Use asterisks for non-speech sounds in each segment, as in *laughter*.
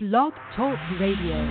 Blog Talk Radio.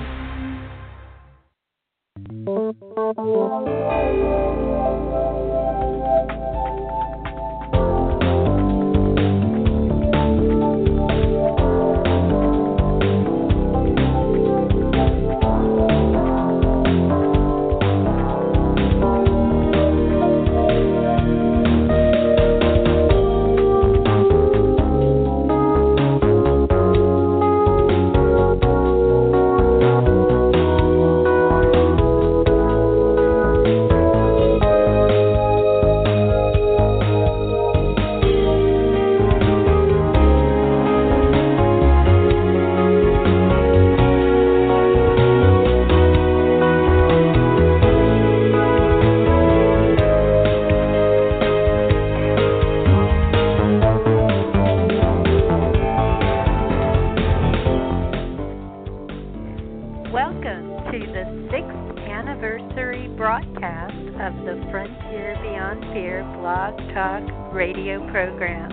Program.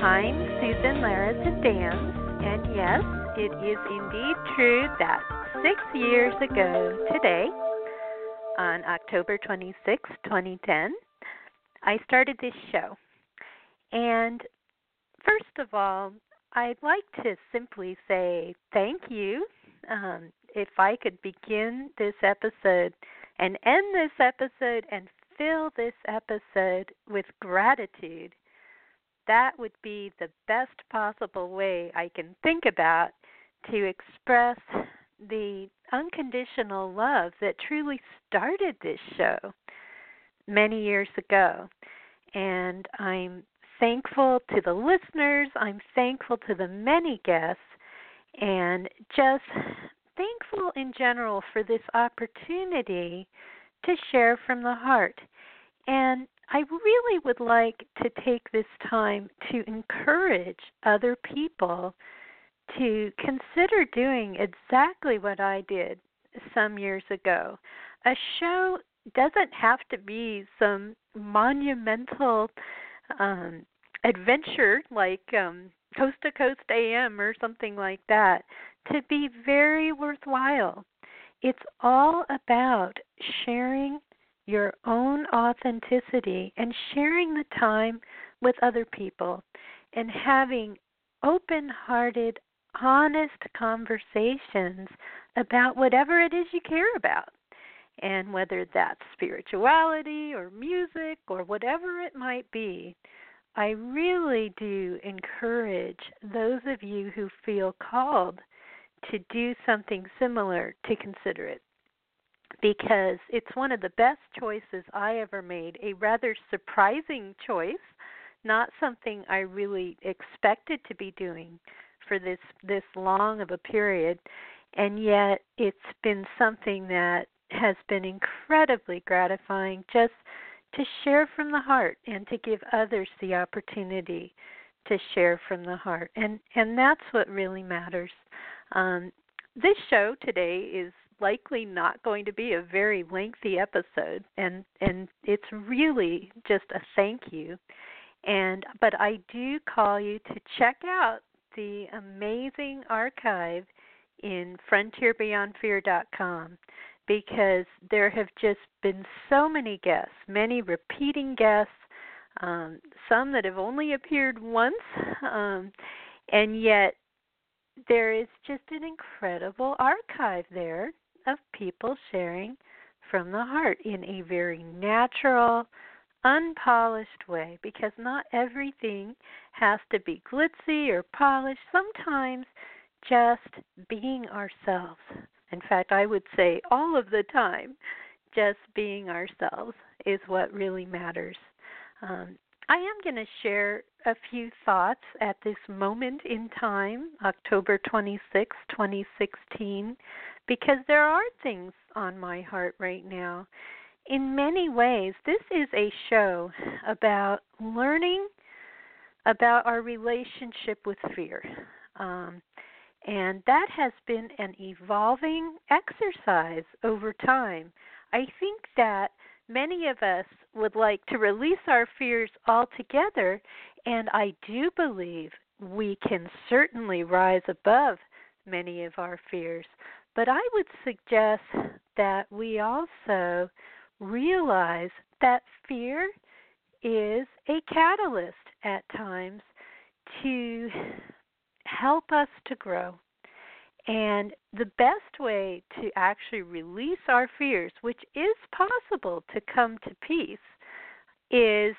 I'm Susan Larison Danz, and yes, it is indeed true that six years ago today, on October 26, 2010, I started this show. And first of all, I'd like to simply say thank you. Um, if I could begin this episode and end this episode and fill this episode with gratitude, that would be the best possible way I can think about to express the unconditional love that truly started this show many years ago. And I'm thankful to the listeners, I'm thankful to the many guests, and just thankful in general for this opportunity to share from the heart. And I really would like to take this time to encourage other people to consider doing exactly what I did some years ago. A show doesn't have to be some monumental um, adventure like um, Coast to Coast AM or something like that to be very worthwhile. It's all about sharing your own authenticity and sharing the time with other people and having open hearted, honest conversations about whatever it is you care about. And whether that's spirituality or music or whatever it might be, I really do encourage those of you who feel called to do something similar to consider it. Because it's one of the best choices I ever made, a rather surprising choice, not something I really expected to be doing for this this long of a period, and yet it's been something that has been incredibly gratifying just to share from the heart and to give others the opportunity to share from the heart. And and that's what really matters um, this show today is likely not going to be a very lengthy episode and and it's really just a thank you. And but I do call you to check out the amazing archive in frontierbeyondfear.com because there have just been so many guests, many repeating guests, um, some that have only appeared once, um, and yet there is just an incredible archive there of people sharing from the heart in a very natural, unpolished way because not everything has to be glitzy or polished. Sometimes just being ourselves. In fact, I would say all of the time, just being ourselves is what really matters. Um, I am going to share a few thoughts at this moment in time, October 26, 2016, because there are things on my heart right now. In many ways, this is a show about learning about our relationship with fear. Um, and that has been an evolving exercise over time. I think that many of us would like to release our fears altogether, and I do believe we can certainly rise above many of our fears. But I would suggest that we also realize that fear is a catalyst at times to help us to grow. And the best way to actually release our fears, which is possible to come to peace, is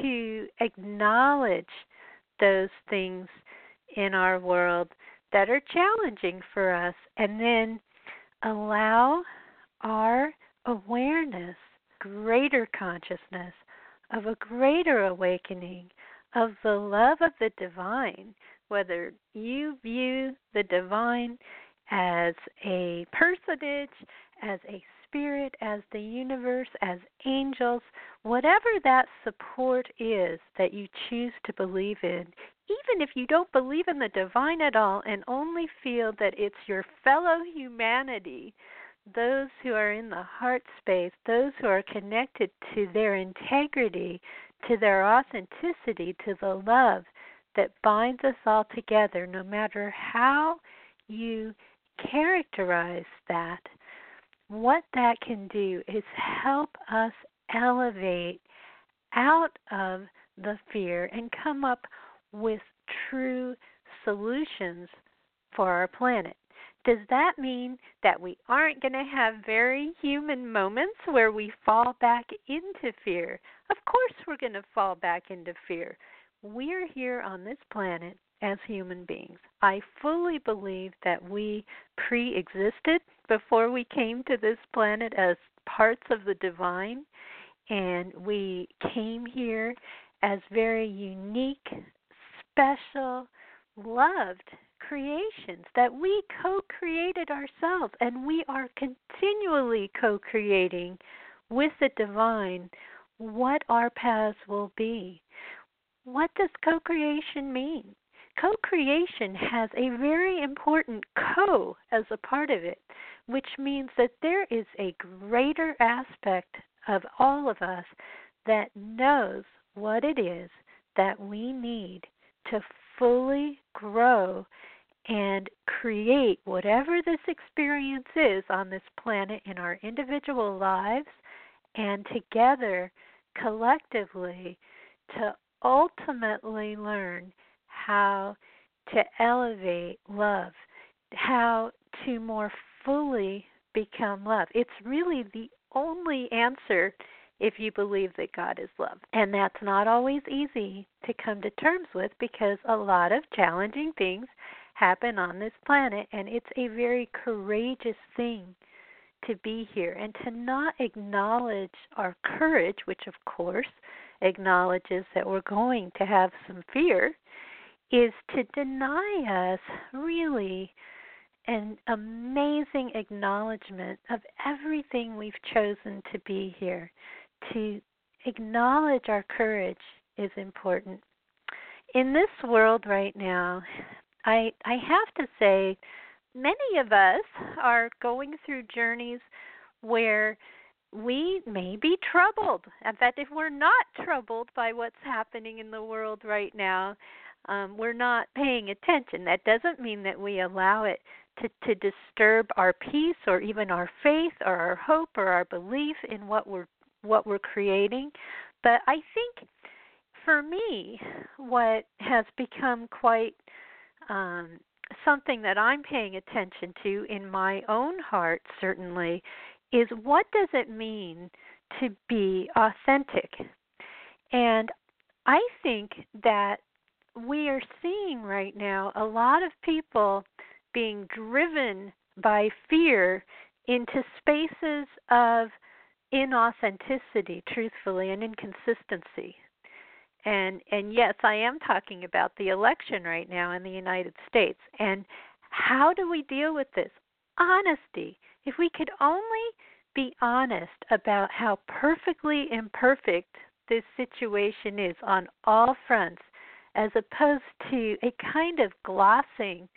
to acknowledge those things in our world that are challenging for us and then allow our awareness, greater consciousness of a greater awakening of the love of the divine, whether you view the divine as a personage, as a spirit, as the universe, as angels, whatever that support is that you choose to believe in, even if you don't believe in the divine at all and only feel that it's your fellow humanity, those who are in the heart space, those who are connected to their integrity, to their authenticity, to the love that binds us all together, no matter how you characterize that, what that can do is help us elevate out of the fear and come up with true solutions for our planet. Does that mean that we aren't going to have very human moments where we fall back into fear? Of course, we're going to fall back into fear. We're here on this planet as human beings. I fully believe that we pre existed before we came to this planet as parts of the divine, and we came here as very unique, special, loved creations that we co created ourselves, and we are continually co creating with the divine what our paths will be. What does co creation mean? Co creation has a very important co as a part of it, which means that there is a greater aspect of all of us that knows what it is that we need to fully grow and create whatever this experience is on this planet in our individual lives and together collectively to ultimately learn how to elevate love, how to more fully become love. It's really the only answer if you believe that God is love. And that's not always easy to come to terms with because a lot of challenging things happen on this planet, and it's a very courageous thing to be here and to not acknowledge our courage, which of course acknowledges that we're going to have some fear, is to deny us really an amazing acknowledgement of everything we've chosen to be here. To acknowledge our courage is important. In this world right now, I I have to say many of us are going through journeys where we may be troubled. In fact, if we're not troubled by what's happening in the world right now, um, we're not paying attention. That doesn't mean that we allow it to, to disturb our peace or even our faith or our hope or our belief in what we're what we're creating. But I think for me, what has become quite um, something that I'm paying attention to in my own heart, certainly, is what does it mean to be authentic? And I think that we are seeing right now a lot of people being driven by fear into spaces of inauthenticity, truthfully, and inconsistency. And and yes i am talking about the election right now in the united states. And how do we deal with this? Honesty if we could only be honest about how perfectly imperfect this situation is on all fronts as opposed to a kind of glossing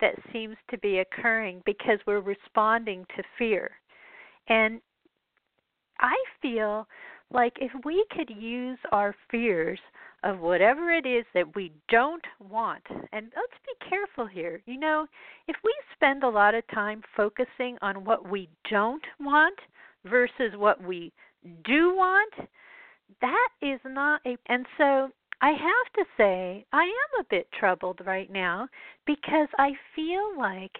that seems to be occurring because we're responding to fear. And i feel like if we could use our fears of whatever it is that we don't want. And let's be careful here. You know, if we spend a lot of time focusing on what we don't want versus what we do want, that is not a. And so I have to say, I am a bit troubled right now because I feel like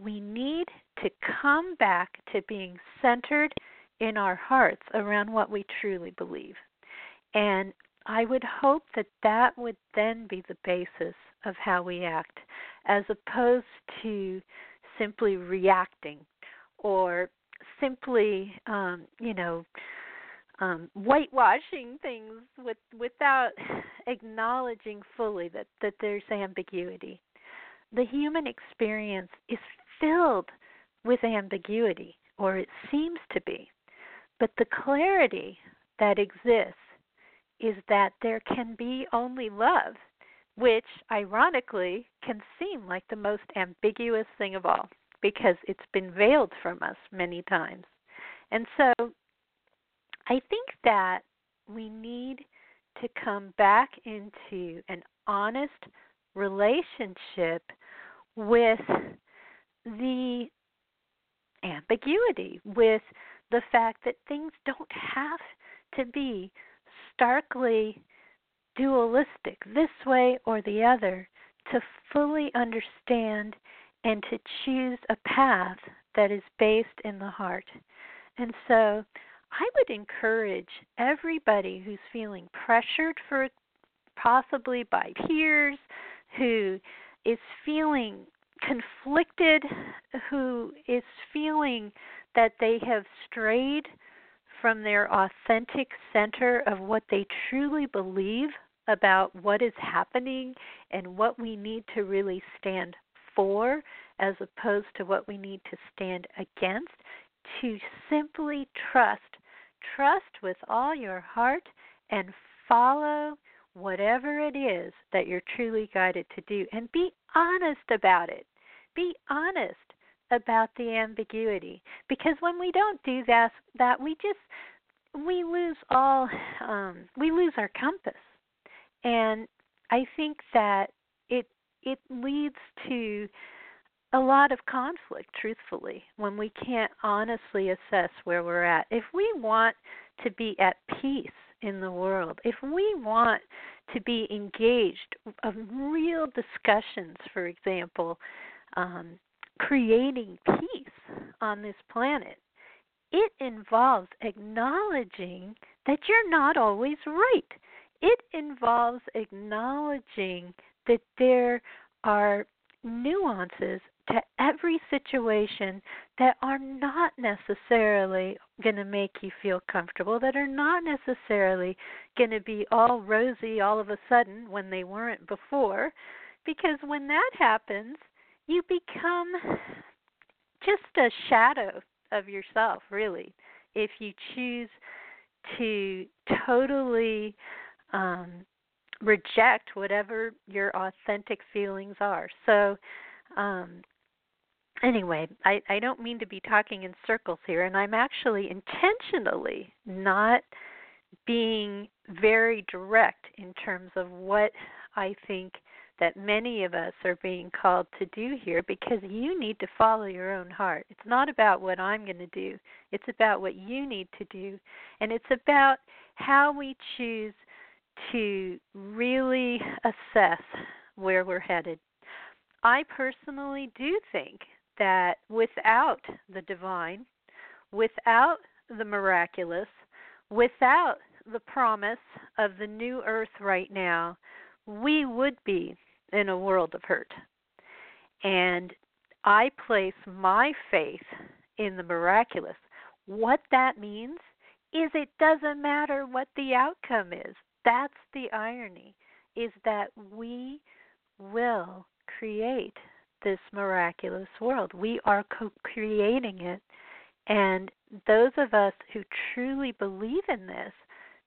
we need to come back to being centered in our hearts around what we truly believe. And I would hope that that would then be the basis of how we act, as opposed to simply reacting or simply, um, you know, um, whitewashing things with, without *laughs* acknowledging fully that, that there's ambiguity. The human experience is filled with ambiguity, or it seems to be. But the clarity that exists is that there can be only love, which ironically can seem like the most ambiguous thing of all because it's been veiled from us many times. And so I think that we need to come back into an honest relationship with the ambiguity, with the fact that things don't have to be starkly dualistic, this way or the other, to fully understand and to choose a path that is based in the heart. And so I would encourage everybody who's feeling pressured for possibly by peers, who is feeling conflicted, who is feeling that they have strayed from their authentic center of what they truly believe about what is happening and what we need to really stand for as opposed to what we need to stand against, to simply trust. Trust with all your heart and follow whatever it is that you're truly guided to do and be honest about it. Be honest about the ambiguity. Because when we don't do that that we just we lose all um we lose our compass. And i think that it it leads to a lot of conflict truthfully when we can't honestly assess where we're at. If we want to be at peace in the world if we want to be engaged of real discussions for example um, creating peace on this planet, it involves acknowledging that you're not always right. It involves acknowledging that there are nuances to every situation that are not necessarily going to make you feel comfortable, that are not necessarily going to be all rosy all of a sudden when they weren't before. Because when that happens, you become just a shadow of yourself, really, if you choose to totally um, reject whatever your authentic feelings are. So, um, anyway, I, I don't mean to be talking in circles here, and I'm actually intentionally not being very direct in terms of what I think that many of us are being called to do here because you need to follow your own heart. It's not about what I'm going to do, it's about what you need to do. And it's about how we choose to really assess where we're headed. I personally do think that without the divine, without the miraculous, without the promise of the new earth right now, we would be in a world of hurt. And I place my faith in the miraculous. What that means is it doesn't matter what the outcome is. That's the irony, is that we will create this miraculous world. We are co creating it. And those of us who truly believe in this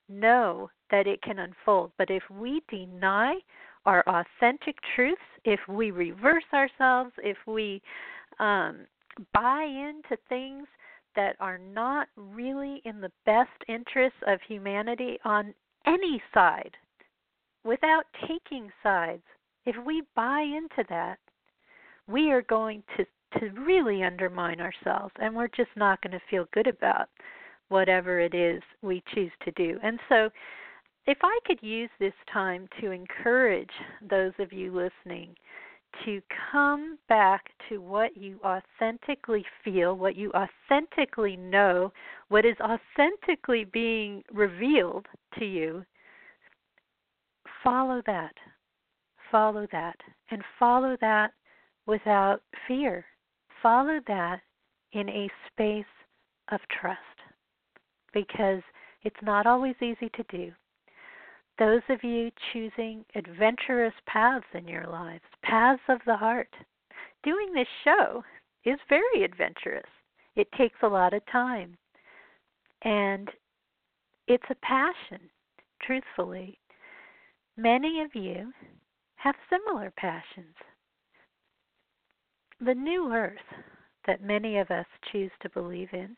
know that it can unfold. But if we deny our authentic truths, if we reverse ourselves, if we um, buy into things that are not really in the best interests of humanity on any side, without taking sides, if we buy into that, we are going to to really undermine ourselves and we're just not going to feel good about whatever it is we choose to do. And so if I could use this time to encourage those of you listening to come back to what you authentically feel, what you authentically know, what is authentically being revealed to you, follow that. Follow that. And follow that without fear. Follow that in a space of trust because it's not always easy to do those of you choosing adventurous paths in your lives, paths of the heart. Doing this show is very adventurous. It takes a lot of time. And it's a passion, truthfully. Many of you have similar passions. The new earth that many of us choose to believe in,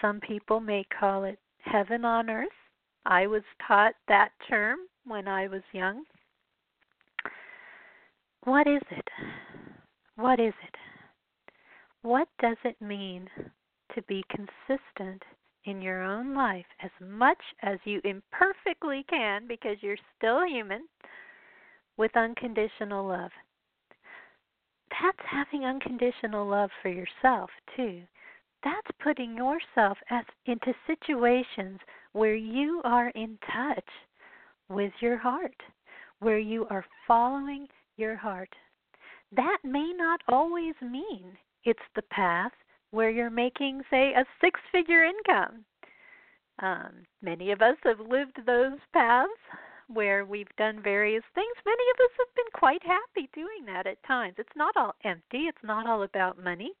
some people may call it heaven on earth. I was taught that term when I was young. What is it? What is it? What does it mean to be consistent in your own life as much as you imperfectly can because you're still human with unconditional love? That's having unconditional love for yourself, too. That's putting yourself as, into situations where you are in touch with your heart, where you are following your heart. That may not always mean it's the path where you're making, say, a six figure income. Um, many of us have lived those paths where we've done various things. Many of us have been quite happy doing that at times. It's not all empty, it's not all about money.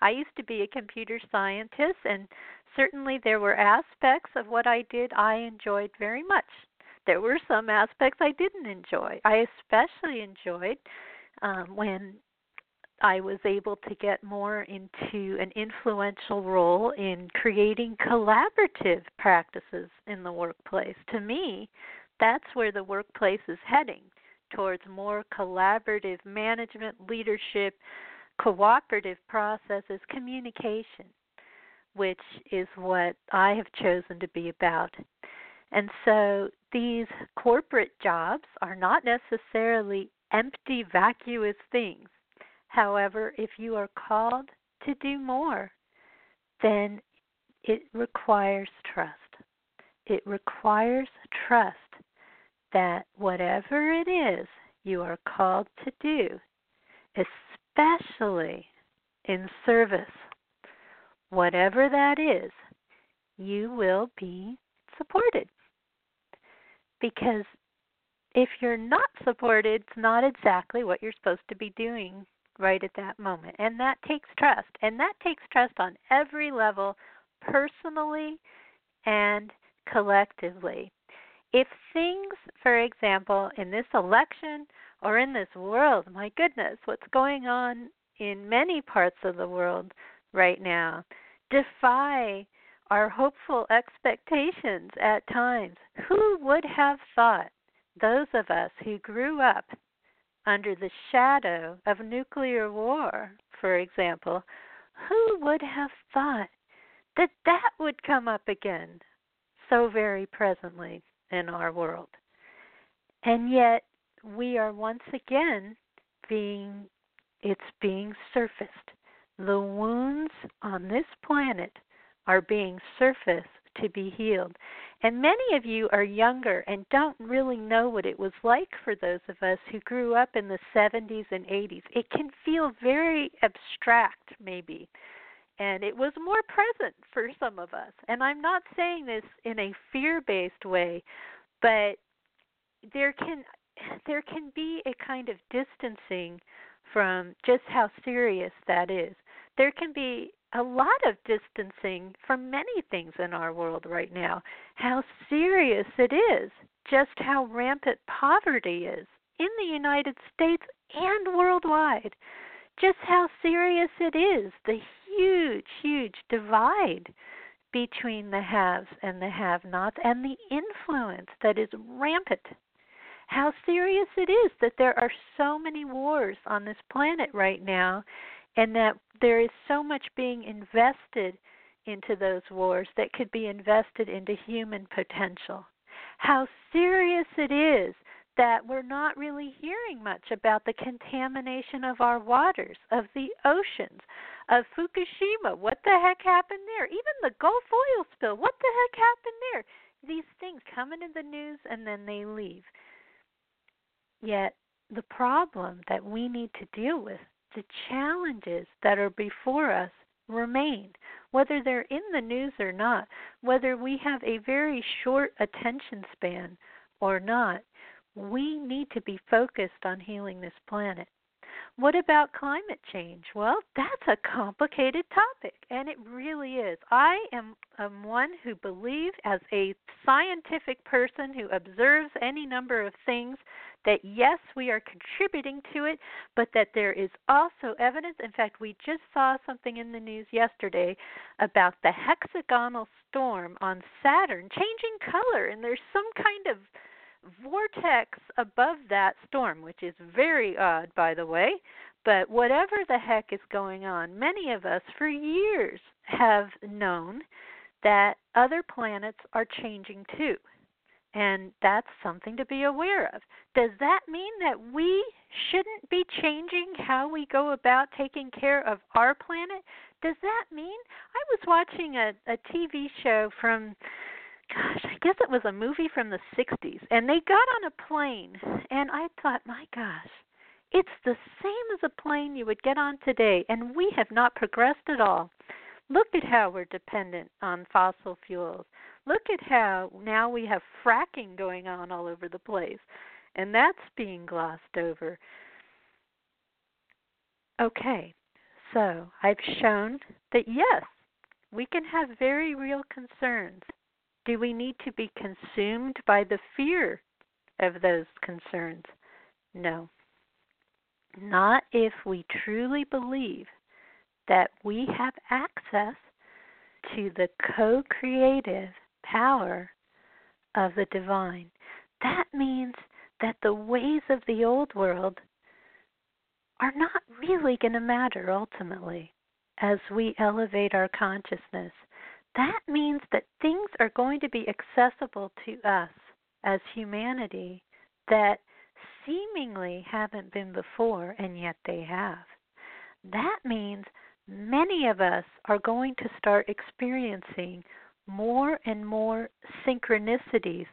I used to be a computer scientist, and certainly there were aspects of what I did I enjoyed very much. There were some aspects I didn't enjoy. I especially enjoyed um, when I was able to get more into an influential role in creating collaborative practices in the workplace. To me, that's where the workplace is heading towards more collaborative management, leadership, cooperative processes, communication, which is what I have chosen to be about. And so these corporate jobs are not necessarily empty, vacuous things. However, if you are called to do more, then it requires trust. It requires trust that whatever it is you are called to do, especially in service, whatever that is, you will be supported. Because if you're not supported, it's not exactly what you're supposed to be doing right at that moment. And that takes trust. And that takes trust on every level, personally and collectively. If things, for example, in this election or in this world. My goodness, what's going on in many parts of the world right now defy our hopeful expectations at times. Who would have thought, those of us who grew up under the shadow of nuclear war, for example, who would have thought that that would come up again so very presently in our world? And yet, we are once again being it's being surfaced. The wounds on this planet are being surfaced to be healed. And many of you are younger and don't really know what it was like for those of us who grew up in the 70s and 80s. It can feel very abstract, maybe. And it was more present for some of us. And I'm not saying this in a fear based way, but there can there can be a kind of distancing from just how serious that is. There can be a lot of distancing from many things in our world right now. How serious it is, just how rampant poverty is in the United States and worldwide. Just how serious it is, the huge, huge divide between the haves and the have nots, and the influence that is rampant how serious it is that there are so many wars on this planet right now and that there is so much being invested into those wars that could be invested into human potential. How serious it is that we're not really hearing much about the contamination of our waters, of the oceans, of Fukushima. What the heck happened there? Even the Gulf oil spill. What the heck happened there? These things come into the news and then they leave. Yet, the problem that we need to deal with, the challenges that are before us, remain. Whether they're in the news or not, whether we have a very short attention span or not, we need to be focused on healing this planet. What about climate change? Well, that's a complicated topic, and it really is. I am, am one who believes, as a scientific person who observes any number of things, that yes, we are contributing to it, but that there is also evidence. In fact, we just saw something in the news yesterday about the hexagonal storm on Saturn changing color, and there's some kind of vortex above that storm, which is very odd, by the way. But whatever the heck is going on, many of us for years have known that other planets are changing too. And that's something to be aware of. Does that mean that we shouldn't be changing how we go about taking care of our planet? Does that mean I was watching a, a TV show from gosh, I guess it was a movie from the 60s. And they got on a plane, and I thought, my gosh, it's the same as a plane you would get on today, and we have not progressed at all. Look at how we're dependent on fossil fuels. Look at how now we have fracking going on all over the place, and that's being glossed over. Okay, so I've shown that yes, we can have very real concerns do we need to be consumed by the fear of those concerns? No. Not if we truly believe that we have access to the co creative power of the divine. That means that the ways of the old world are not really going to matter ultimately as we elevate our consciousness that means that things are going to be accessible to us as humanity that seemingly haven't been before, and yet they have. That means many of us are going to start experiencing more and more synchronicities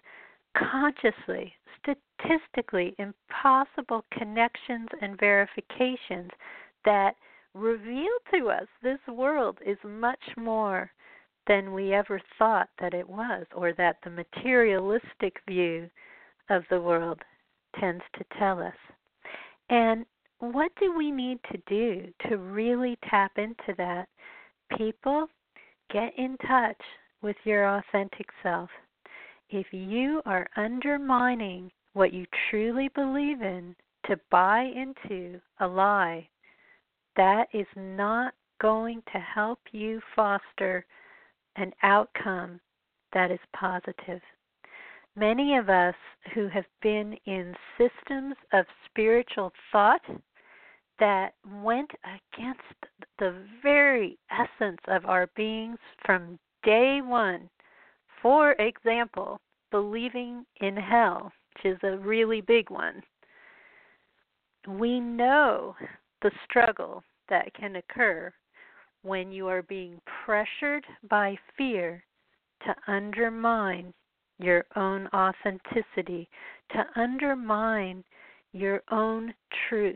consciously, statistically impossible connections and verifications that reveal to us this world is much more than we ever thought that it was, or that the materialistic view of the world tends to tell us. And what do we need to do to really tap into that? People, get in touch with your authentic self. If you are undermining what you truly believe in to buy into a lie, that is not going to help you foster an outcome that is positive. Many of us who have been in systems of spiritual thought that went against the very essence of our beings from day one, for example, believing in hell, which is a really big one, we know the struggle that can occur when you are being pressured by fear to undermine your own authenticity, to undermine your own truth,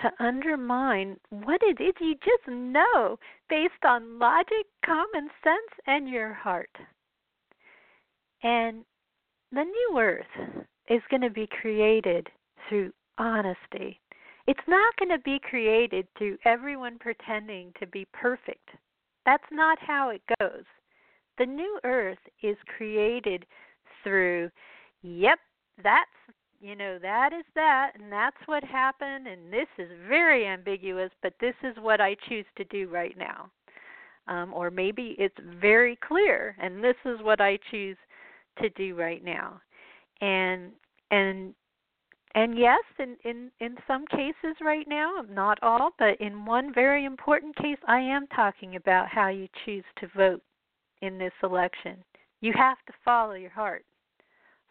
to undermine what it is you just know based on logic, common sense, and your heart. And the new earth is going to be created through honesty, it's not going to be created through everyone pretending to be perfect. That's not how it goes. The new earth is created through, yep, that's, you know, that is that, and that's what happened, and this is very ambiguous, but this is what I choose to do right now. Um, or maybe it's very clear, and this is what I choose to do right now. And and and yes, in, in in some cases right now, not all, but in one very important case, I am talking about how you choose to vote in this election. You have to follow your heart.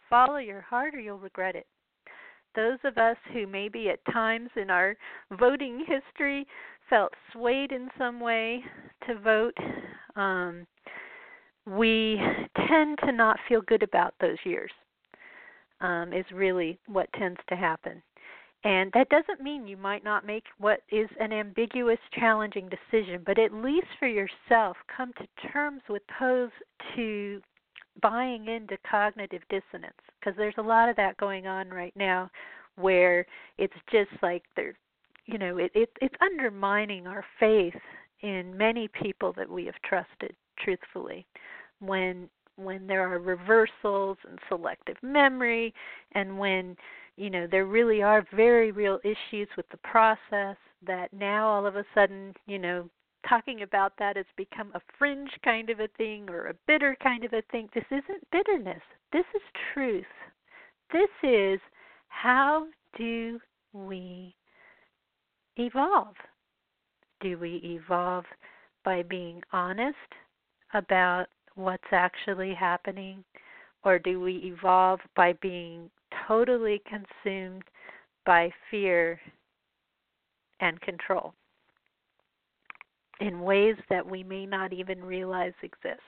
Follow your heart, or you'll regret it. Those of us who maybe at times in our voting history felt swayed in some way to vote, um, we tend to not feel good about those years um, is really what tends to happen. And that doesn't mean you might not make what is an ambiguous, challenging decision, but at least for yourself, come to terms with opposed to buying into cognitive dissonance because there's a lot of that going on right now where it's just like they're you know it, it it's undermining our faith in many people that we have trusted truthfully when when there are reversals and selective memory and when you know there really are very real issues with the process that now all of a sudden you know talking about that has become a fringe kind of a thing or a bitter kind of a thing. This isn't bitterness. This is truth. This is how do we evolve? Do we evolve by being honest about what's actually happening? Or do we evolve by being totally consumed by fear and control in ways that we may not even realize exist?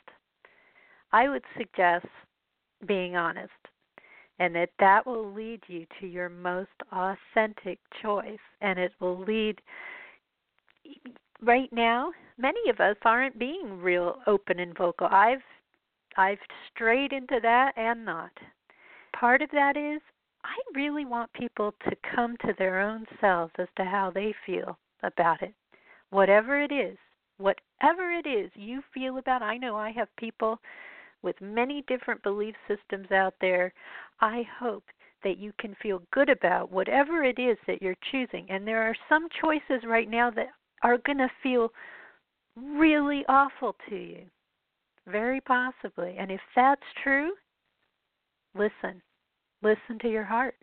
I would suggest being honest and that that will lead you to your most authentic choice and it will lead right now many of us aren't being real open and vocal. I've I've strayed into that and not. Part of that is I really want people to come to their own selves as to how they feel about it. Whatever it is, whatever it is you feel about, I know I have people with many different belief systems out there. I hope that you can feel good about whatever it is that you're choosing. And there are some choices right now that are going to feel really awful to you. Very possibly. And if that's true, listen. Listen to your heart.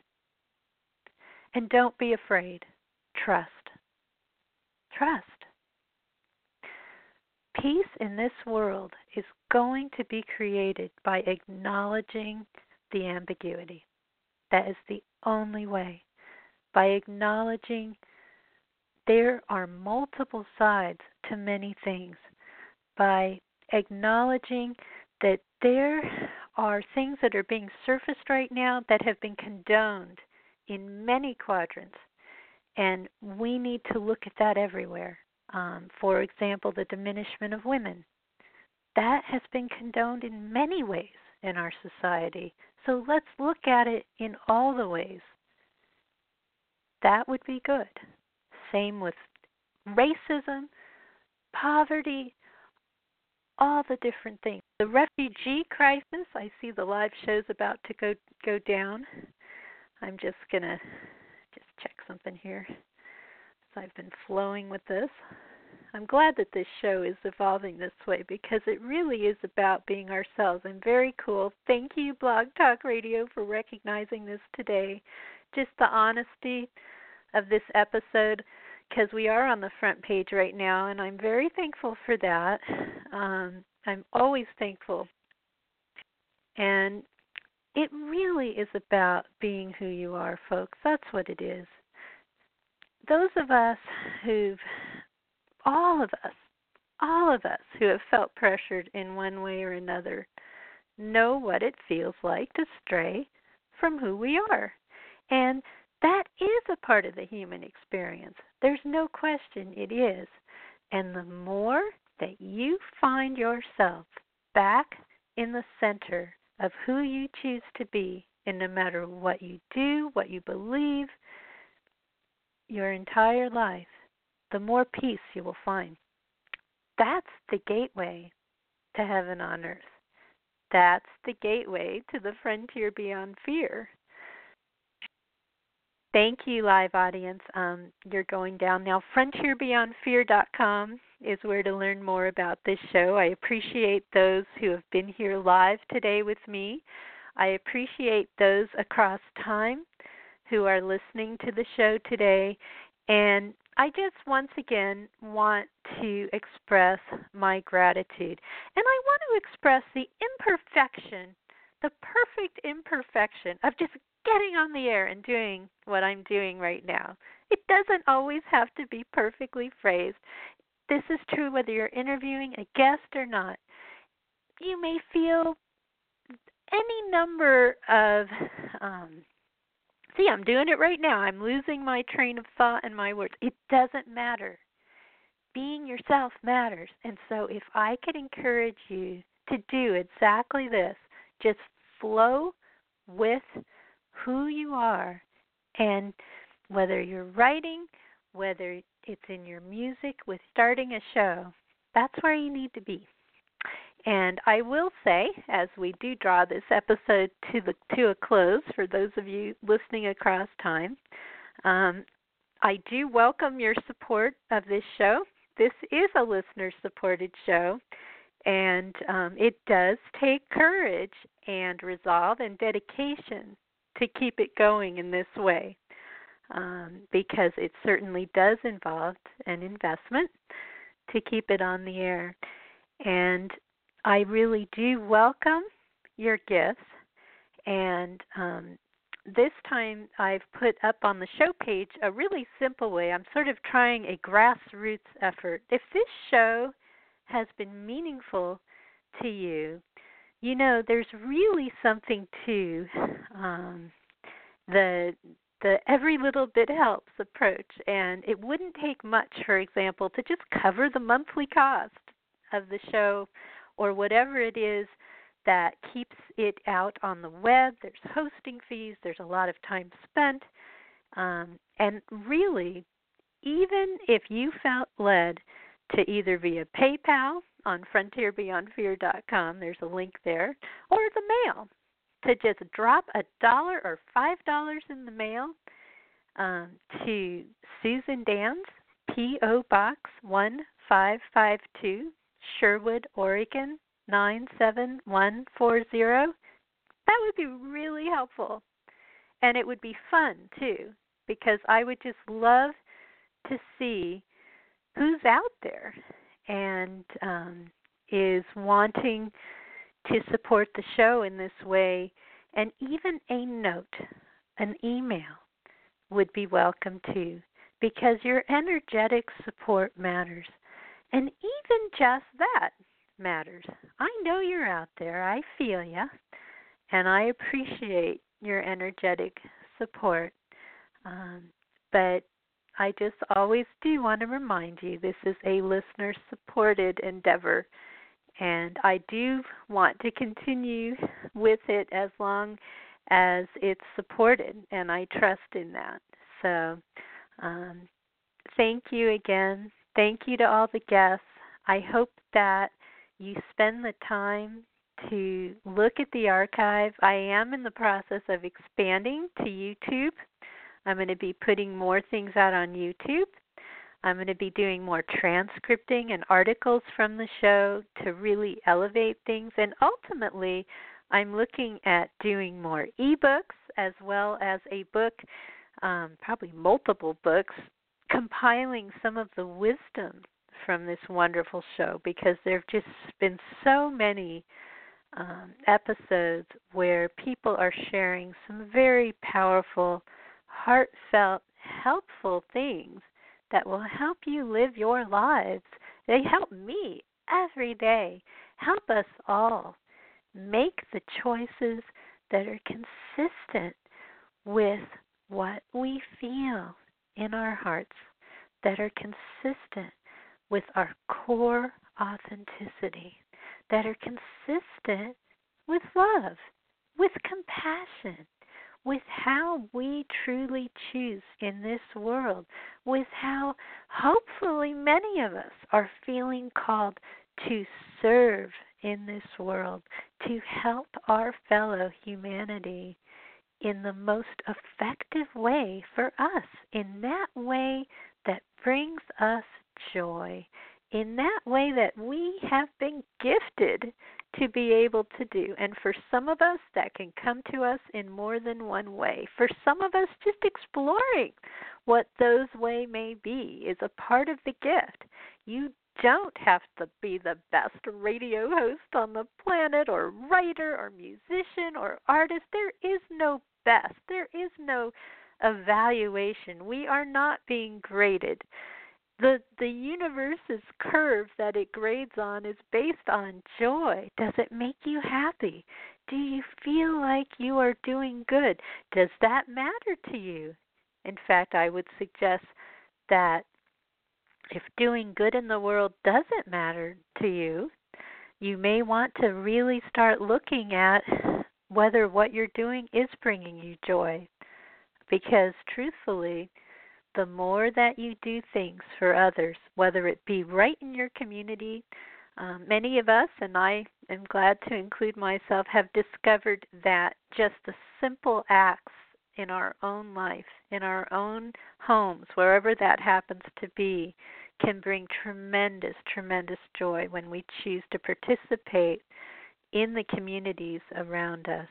And don't be afraid. Trust. Trust. Peace in this world is going to be created by acknowledging the ambiguity. That is the only way. By acknowledging there are multiple sides to many things by acknowledging that there are things that are being surfaced right now that have been condoned in many quadrants, and we need to look at that everywhere. Um, for example, the diminishment of women. That has been condoned in many ways in our society. So let's look at it in all the ways. That would be good. Same with racism, poverty, all the different things. The refugee crisis, I see the live show's about to go go down. I'm just going to just check something here. So I've been flowing with this. I'm glad that this show is evolving this way because it really is about being ourselves and very cool. Thank you, Blog Talk Radio, for recognizing this today. Just the honesty of this episode because we are on the front page right now, and I'm very thankful for that. Um, I'm always thankful. And it really is about being who you are, folks. That's what it is. Those of us who've, all of us, all of us who have felt pressured in one way or another know what it feels like to stray from who we are. And that is a part of the human experience. There's no question it is. And the more that you find yourself back in the center of who you choose to be, and no matter what you do, what you believe, your entire life, the more peace you will find. That's the gateway to heaven on earth. That's the gateway to the frontier beyond fear. Thank you, live audience. Um, you're going down now. FrontierBeyondFear.com is where to learn more about this show. I appreciate those who have been here live today with me. I appreciate those across time who are listening to the show today. And I just once again want to express my gratitude. And I want to express the imperfection, the perfect imperfection of just getting on the air and doing what I'm doing right now. It doesn't always have to be perfectly phrased. This is true whether you're interviewing a guest or not. You may feel any number of um see i'm doing it right now i'm losing my train of thought and my words it doesn't matter being yourself matters and so if i could encourage you to do exactly this just flow with who you are and whether you're writing whether it's in your music with starting a show that's where you need to be and I will say, as we do draw this episode to the to a close, for those of you listening across time, um, I do welcome your support of this show. This is a listener-supported show, and um, it does take courage and resolve and dedication to keep it going in this way, um, because it certainly does involve an investment to keep it on the air. And I really do welcome your gifts. And um, this time I've put up on the show page a really simple way. I'm sort of trying a grassroots effort. If this show has been meaningful to you, you know there's really something to um, the the every little bit helps approach, and it wouldn't take much, for example, to just cover the monthly cost of the show or whatever it is that keeps it out on the web. There's hosting fees, there's a lot of time spent. Um, and really, even if you felt led to either via PayPal on frontierbeyondfear.com, there's a link there, or the mail, to just drop a dollar or five dollars in the mail um, to Susan Danz, P.O. Box 1552, Sherwood, Oregon 97140. That would be really helpful. And it would be fun too, because I would just love to see who's out there and um, is wanting to support the show in this way. And even a note, an email, would be welcome too, because your energetic support matters. And even just that matters. I know you're out there. I feel you. And I appreciate your energetic support. Um, but I just always do want to remind you this is a listener supported endeavor. And I do want to continue with it as long as it's supported, and I trust in that. So, um, thank you again Thank you to all the guests. I hope that you spend the time to look at the archive. I am in the process of expanding to YouTube. I'm going to be putting more things out on YouTube. I'm going to be doing more transcripting and articles from the show to really elevate things. And ultimately, I'm looking at doing more ebooks as well as a book, um, probably multiple books compiling some of the wisdom from this wonderful show because there have just been so many um, episodes where people are sharing some very powerful, heartfelt, helpful things that will help you live your lives. They help me every day, help us all make the choices that are consistent with what we feel in our hearts that are consistent with our core authenticity, that are consistent with love, with compassion, with how we truly choose in this world, with how hopefully many of us are feeling called to serve in this world, to help our fellow humanity in the most effective way for us, in that way that brings us joy in that way that we have been gifted to be able to do. And for some of us, that can come to us in more than one way. For some of us, just exploring what those way may be is a part of the gift. You don't have to be the best radio host on the planet or writer or musician or artist. There is no best. There is no evaluation. We are not being graded the the universe's curve that it grades on is based on joy. Does it make you happy? Do you feel like you are doing good? Does that matter to you? In fact i would suggest that if doing good in the world doesn't matter to you you may want to really start looking at whether what you're doing is bringing you joy. Because truthfully the more that you do things for others, whether it be right in your community, um, many of us, and I am glad to include myself, have discovered that just the simple acts in our own life, in our own homes, wherever that happens to be, can bring tremendous, tremendous joy when we choose to participate in the communities around us.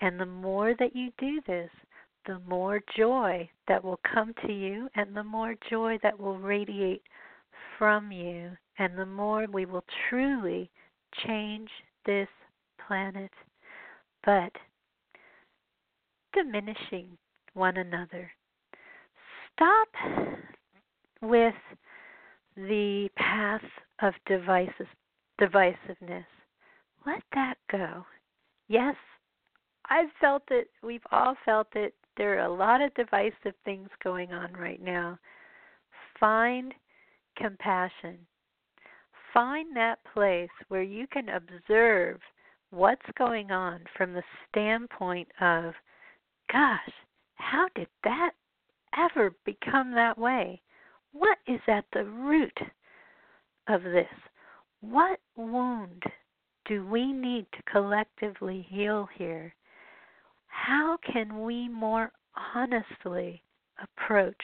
And the more that you do this, the more joy that will come to you and the more joy that will radiate from you, and the more we will truly change this planet. But diminishing one another. Stop with the path of divisive, divisiveness. Let that go. Yes, I've felt it. We've all felt it there are a lot of divisive things going on right now. Find compassion. Find that place where you can observe what's going on from the standpoint of, gosh, how did that ever become that way? What is at the root of this? What wound do we need to collectively heal here? How can we more honestly approach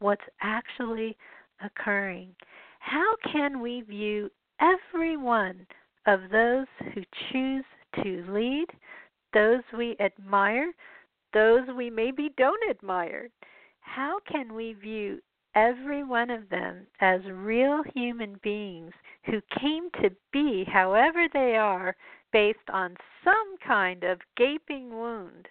what's actually occurring? How can we view every one of those who choose to lead, those we admire, those we maybe don't admire? How can we view every one of them as real human beings who came to be however they are based on some kind of gaping wound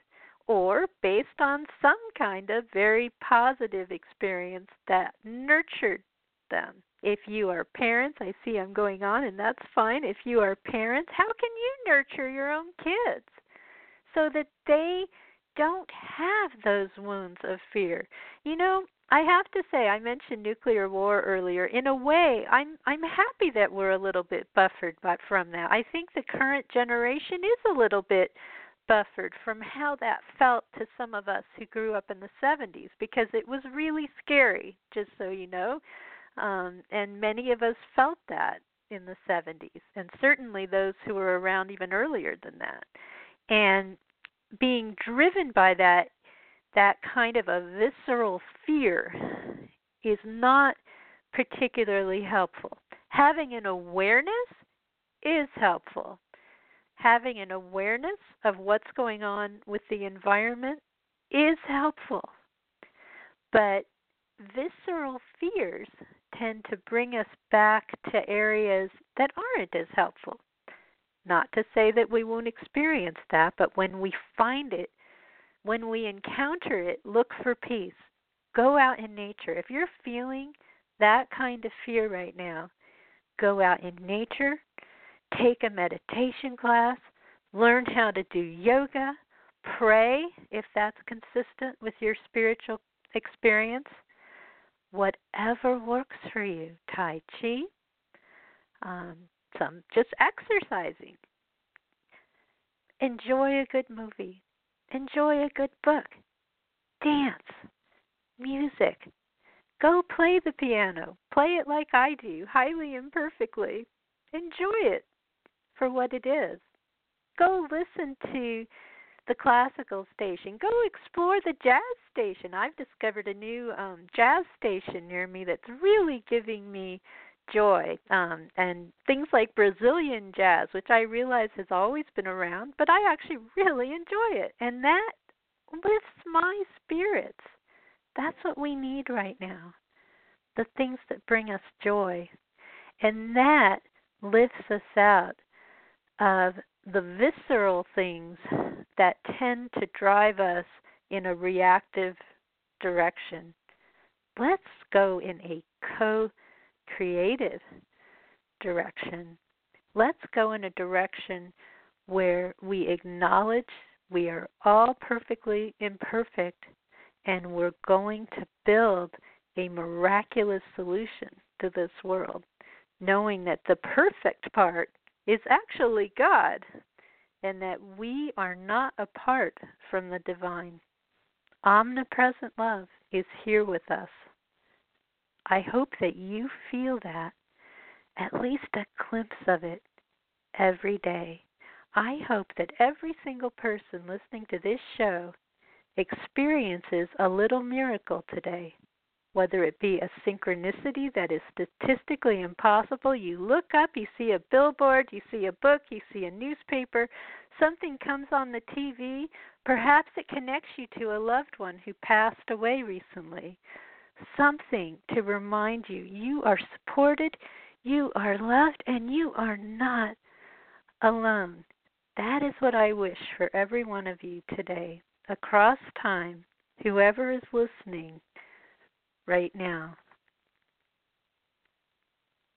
or based on some kind of very positive experience that nurtured them. If you are parents, I see I'm going on, and that's fine. If you are parents, how can you nurture your own kids so that they don't have those wounds of fear? You know, I have to say, I mentioned nuclear war earlier. In a way, I'm I'm happy that we're a little bit buffered but from that. I think the current generation is a little bit buffered from how that felt to some of us who grew up in the 70s because it was really scary, just so you know. Um and many of us felt that in the 70s and certainly those who were around even earlier than that. And being driven by that that kind of a visceral fear is not particularly helpful. Having an awareness is helpful. Having an awareness of what's going on with the environment is helpful. But visceral fears tend to bring us back to areas that aren't as helpful. Not to say that we won't experience that, but when we find it when we encounter it, look for peace. Go out in nature. If you're feeling that kind of fear right now, go out in nature, take a meditation class, learn how to do yoga, pray if that's consistent with your spiritual experience. Whatever works for you, Tai Chi, um, some just exercising. Enjoy a good movie. Enjoy a good book. Dance. Music. Go play the piano. Play it like I do, highly imperfectly. Enjoy it for what it is. Go listen to the classical station. Go explore the jazz station. I've discovered a new um jazz station near me that's really giving me joy um and things like Brazilian jazz which I realize has always been around but I actually *laughs* really enjoy it and that lifts my spirits. That's what we need right now the things that bring us joy and that lifts us out of the visceral things that tend to drive us in a reactive direction. Let's go in a co creative direction. Let's go in a direction where we acknowledge we are all perfectly imperfect and we're going to build a miraculous solution to this world, knowing that the perfect part is actually God and that we are not apart from the divine. Omnipresent love is here with us. I hope that you feel that, at least a glimpse of it, every day. I hope that every single person listening to this show experiences a little miracle today. Whether it be a synchronicity that is statistically impossible, you look up, you see a billboard, you see a book, you see a newspaper, something comes on the TV, perhaps it connects you to a loved one who passed away recently something to remind you you are supported, you are loved, and you are not alone. That is what I wish for every one of you today, across time, whoever is listening right now.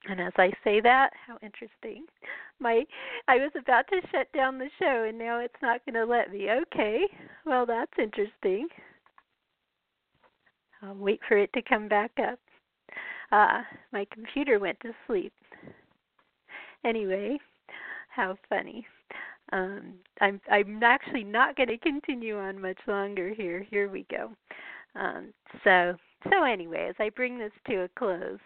And as I say that, how interesting. My I was about to shut down the show and now it's not going to let me. Okay. Well, that's interesting. I'll wait for it to come back up. Uh, my computer went to sleep. Anyway, how funny. Um, I'm I'm actually not going to continue on much longer here. Here we go. Um, so so anyway, as I bring this to a close,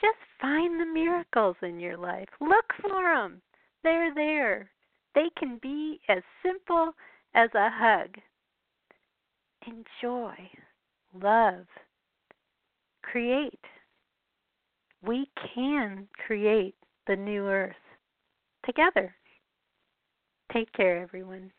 just find the miracles in your life. Look for them. They're there. They can be as simple as a hug. Enjoy love, create. We can create the new earth together. Take care, everyone.